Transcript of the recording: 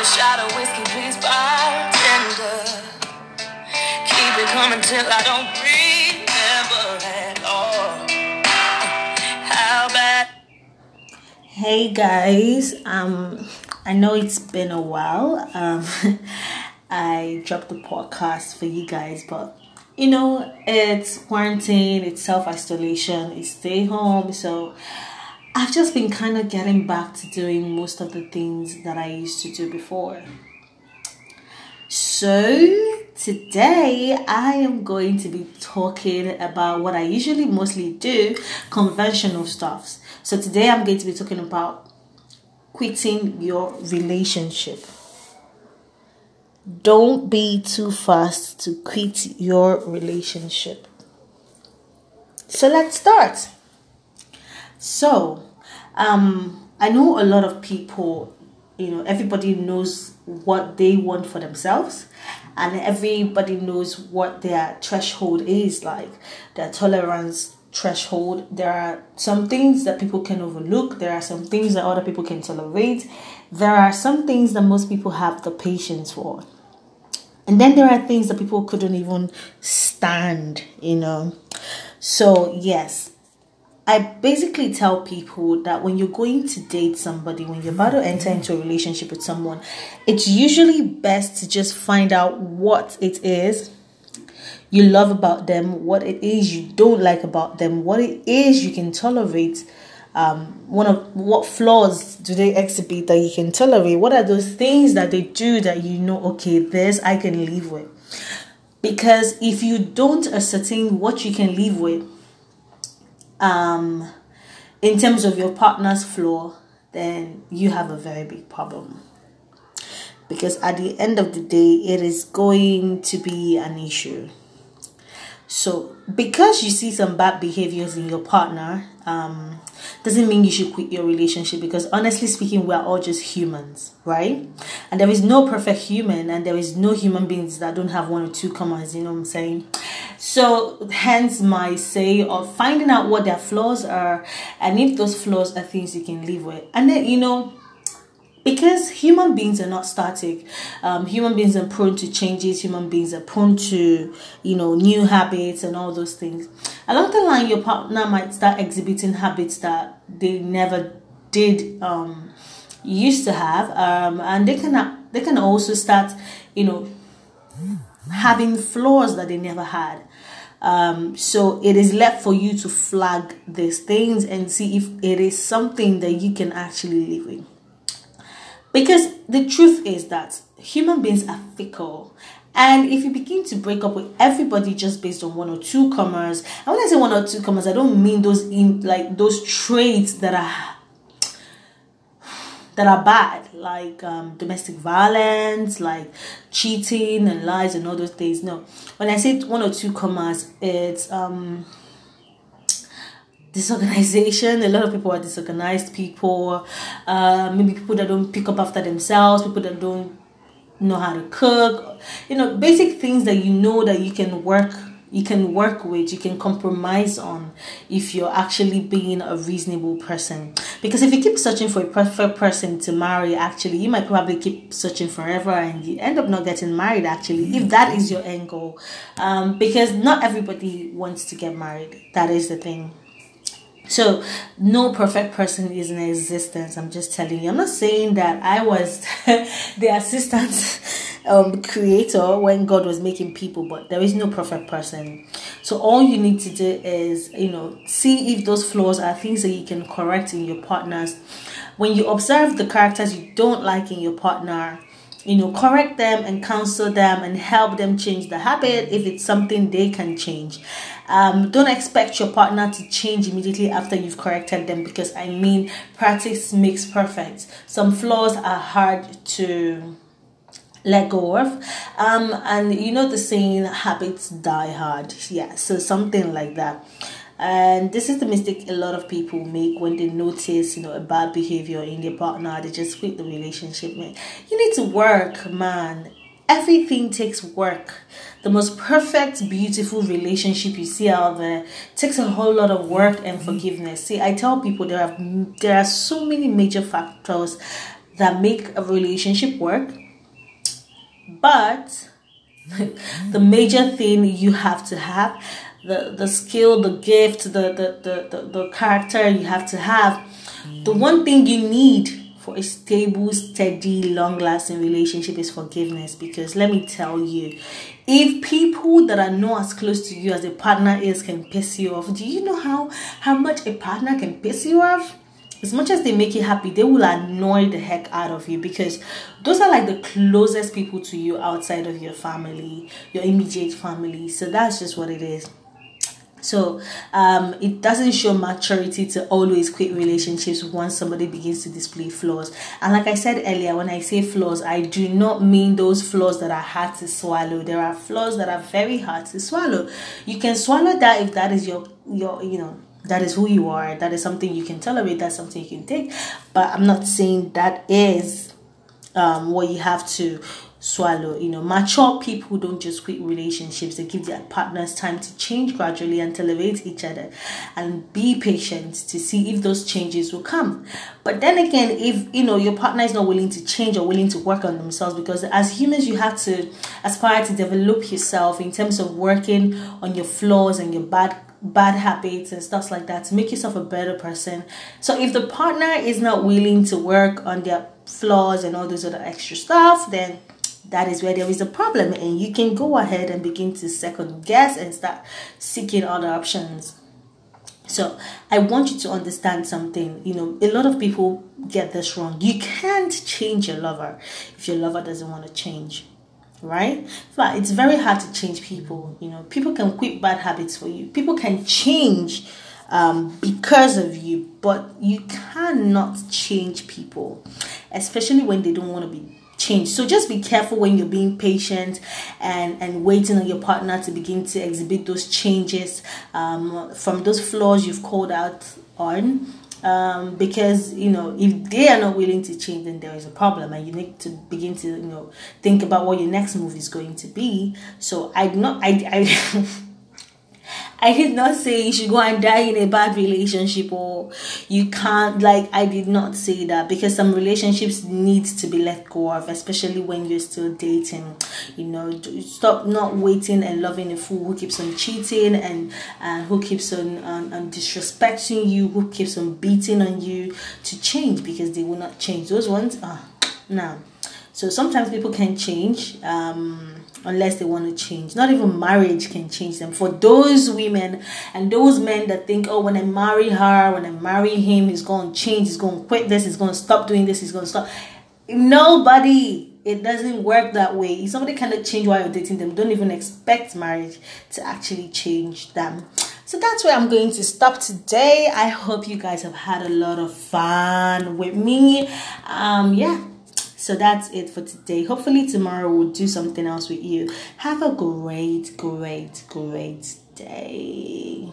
a shot of whiskey, please, bartender. Keep it coming till I don't remember at all. How bad? Hey guys, um, I know it's been a while. Um, I dropped the podcast for you guys, but you know, it's quarantine, it's self isolation, it's stay home, so I've just been kind of getting back to doing most of the things that I used to do before. So, today I am going to be talking about what I usually mostly do conventional stuffs. So, today I'm going to be talking about quitting your relationship. Don't be too fast to quit your relationship. So, let's start. So, um, I know a lot of people, you know, everybody knows what they want for themselves, and everybody knows what their threshold is like, their tolerance threshold. There are some things that people can overlook, there are some things that other people can tolerate, there are some things that most people have the patience for. And then there are things that people couldn't even stand, you know. So, yes, I basically tell people that when you're going to date somebody, when you're about to enter into a relationship with someone, it's usually best to just find out what it is you love about them, what it is you don't like about them, what it is you can tolerate. Um, one of what flaws do they exhibit that you can tolerate? What are those things that they do that you know, okay, this I can live with? Because if you don't ascertain what you can live with, um, in terms of your partner's flaw, then you have a very big problem. Because at the end of the day, it is going to be an issue. So, because you see some bad behaviors in your partner, um, doesn't mean you should quit your relationship because honestly speaking, we are all just humans, right? And there is no perfect human, and there is no human beings that don't have one or two commas, you know what I'm saying? So, hence my say of finding out what their flaws are, and if those flaws are things you can live with. And then, you know, because human beings are not static um, human beings are prone to changes human beings are prone to you know new habits and all those things along the line your partner might start exhibiting habits that they never did um, used to have um, and they can they can also start you know having flaws that they never had um, so it is left for you to flag these things and see if it is something that you can actually live with because the truth is that human beings are fickle. And if you begin to break up with everybody just based on one or two commas, and when I say one or two commas, I don't mean those in like those traits that are that are bad, like um, domestic violence, like cheating and lies and all those things. No, when I say one or two commas, it's um disorganization. A lot of people are disorganized people. Uh, maybe people that don't pick up after themselves. People that don't know how to cook. You know, basic things that you know that you can work. You can work with, you can compromise on if you're actually being a reasonable person. Because if you keep searching for a perfect person to marry, actually, you might probably keep searching forever and you end up not getting married, actually, if that is your end goal. Um, because not everybody wants to get married. That is the thing. So, no perfect person is in existence. I'm just telling you. I'm not saying that I was the assistant um, creator when God was making people, but there is no perfect person. So, all you need to do is, you know, see if those flaws are things that you can correct in your partners. When you observe the characters you don't like in your partner, you know correct them and counsel them and help them change the habit if it's something they can change um, don't expect your partner to change immediately after you've corrected them because i mean practice makes perfect some flaws are hard to let go of. Um and you know the saying habits die hard. Yeah so something like that. And this is the mistake a lot of people make when they notice you know a bad behavior in their partner. They just quit the relationship man. You need to work man. Everything takes work. The most perfect beautiful relationship you see out there takes a whole lot of work and forgiveness. See i tell people there are there are so many major factors that make a relationship work. But the major thing you have to have the the skill the gift the the, the, the, the character you have to have the one thing you need for a stable, steady, long lasting relationship is forgiveness. Because let me tell you, if people that are not as close to you as a partner is can piss you off, do you know how, how much a partner can piss you off? As much as they make you happy, they will annoy the heck out of you because those are like the closest people to you outside of your family, your immediate family. So that's just what it is. So um, it doesn't show maturity to always quit relationships once somebody begins to display flaws. And like I said earlier, when I say flaws, I do not mean those flaws that are hard to swallow. There are flaws that are very hard to swallow. You can swallow that if that is your your you know that is who you are. That is something you can tolerate. That's something you can take. But I'm not saying that is um, what you have to swallow. You know, mature people don't just quit relationships, they give their partners time to change gradually and tolerate each other and be patient to see if those changes will come. But then again, if you know your partner is not willing to change or willing to work on themselves, because as humans, you have to aspire to develop yourself in terms of working on your flaws and your bad bad habits and stuff like that to make yourself a better person. So if the partner is not willing to work on their flaws and all those other extra stuff, then that is where there is a problem and you can go ahead and begin to second guess and start seeking other options. So i want you to understand something. You know a lot of people get this wrong. You can't change your lover if your lover doesn't want to change right but it's very hard to change people you know people can quit bad habits for you people can change um, because of you but you cannot change people especially when they don't want to be changed. So just be careful when you're being patient and and waiting on your partner to begin to exhibit those changes um, from those flaws you've called out on. Um, because you know if they are not willing to change then there is a problem and you need to begin to you know think about what your next move is going to be. So i not i i I did not say you should go and die in a bad relationship or you can't like I did not say that because some relationships need to be let go of, especially when you're still dating. You know, stop not waiting and loving a fool who keeps on cheating and and who keeps on, disrespecting you, who keeps on beating on you to change because they will not change. Those ones ah now. So sometimes people can change. Um unless they want to change. Not even marriage can change them. For those women and those men that think, oh, when I marry her, when I marry him, he's going to change, he's going to quit this, he's going to stop doing this, he's going to stop. Nobody. It doesn't work that way. If somebody cannot change while you're dating them, don't even expect marriage to actually change them. So that's where I'm going to stop today. I hope you guys have had a lot of fun with me. Um, yeah so that's it for today. Hopefully, tomorrow we'll do something else with you. Have a great, great, great day.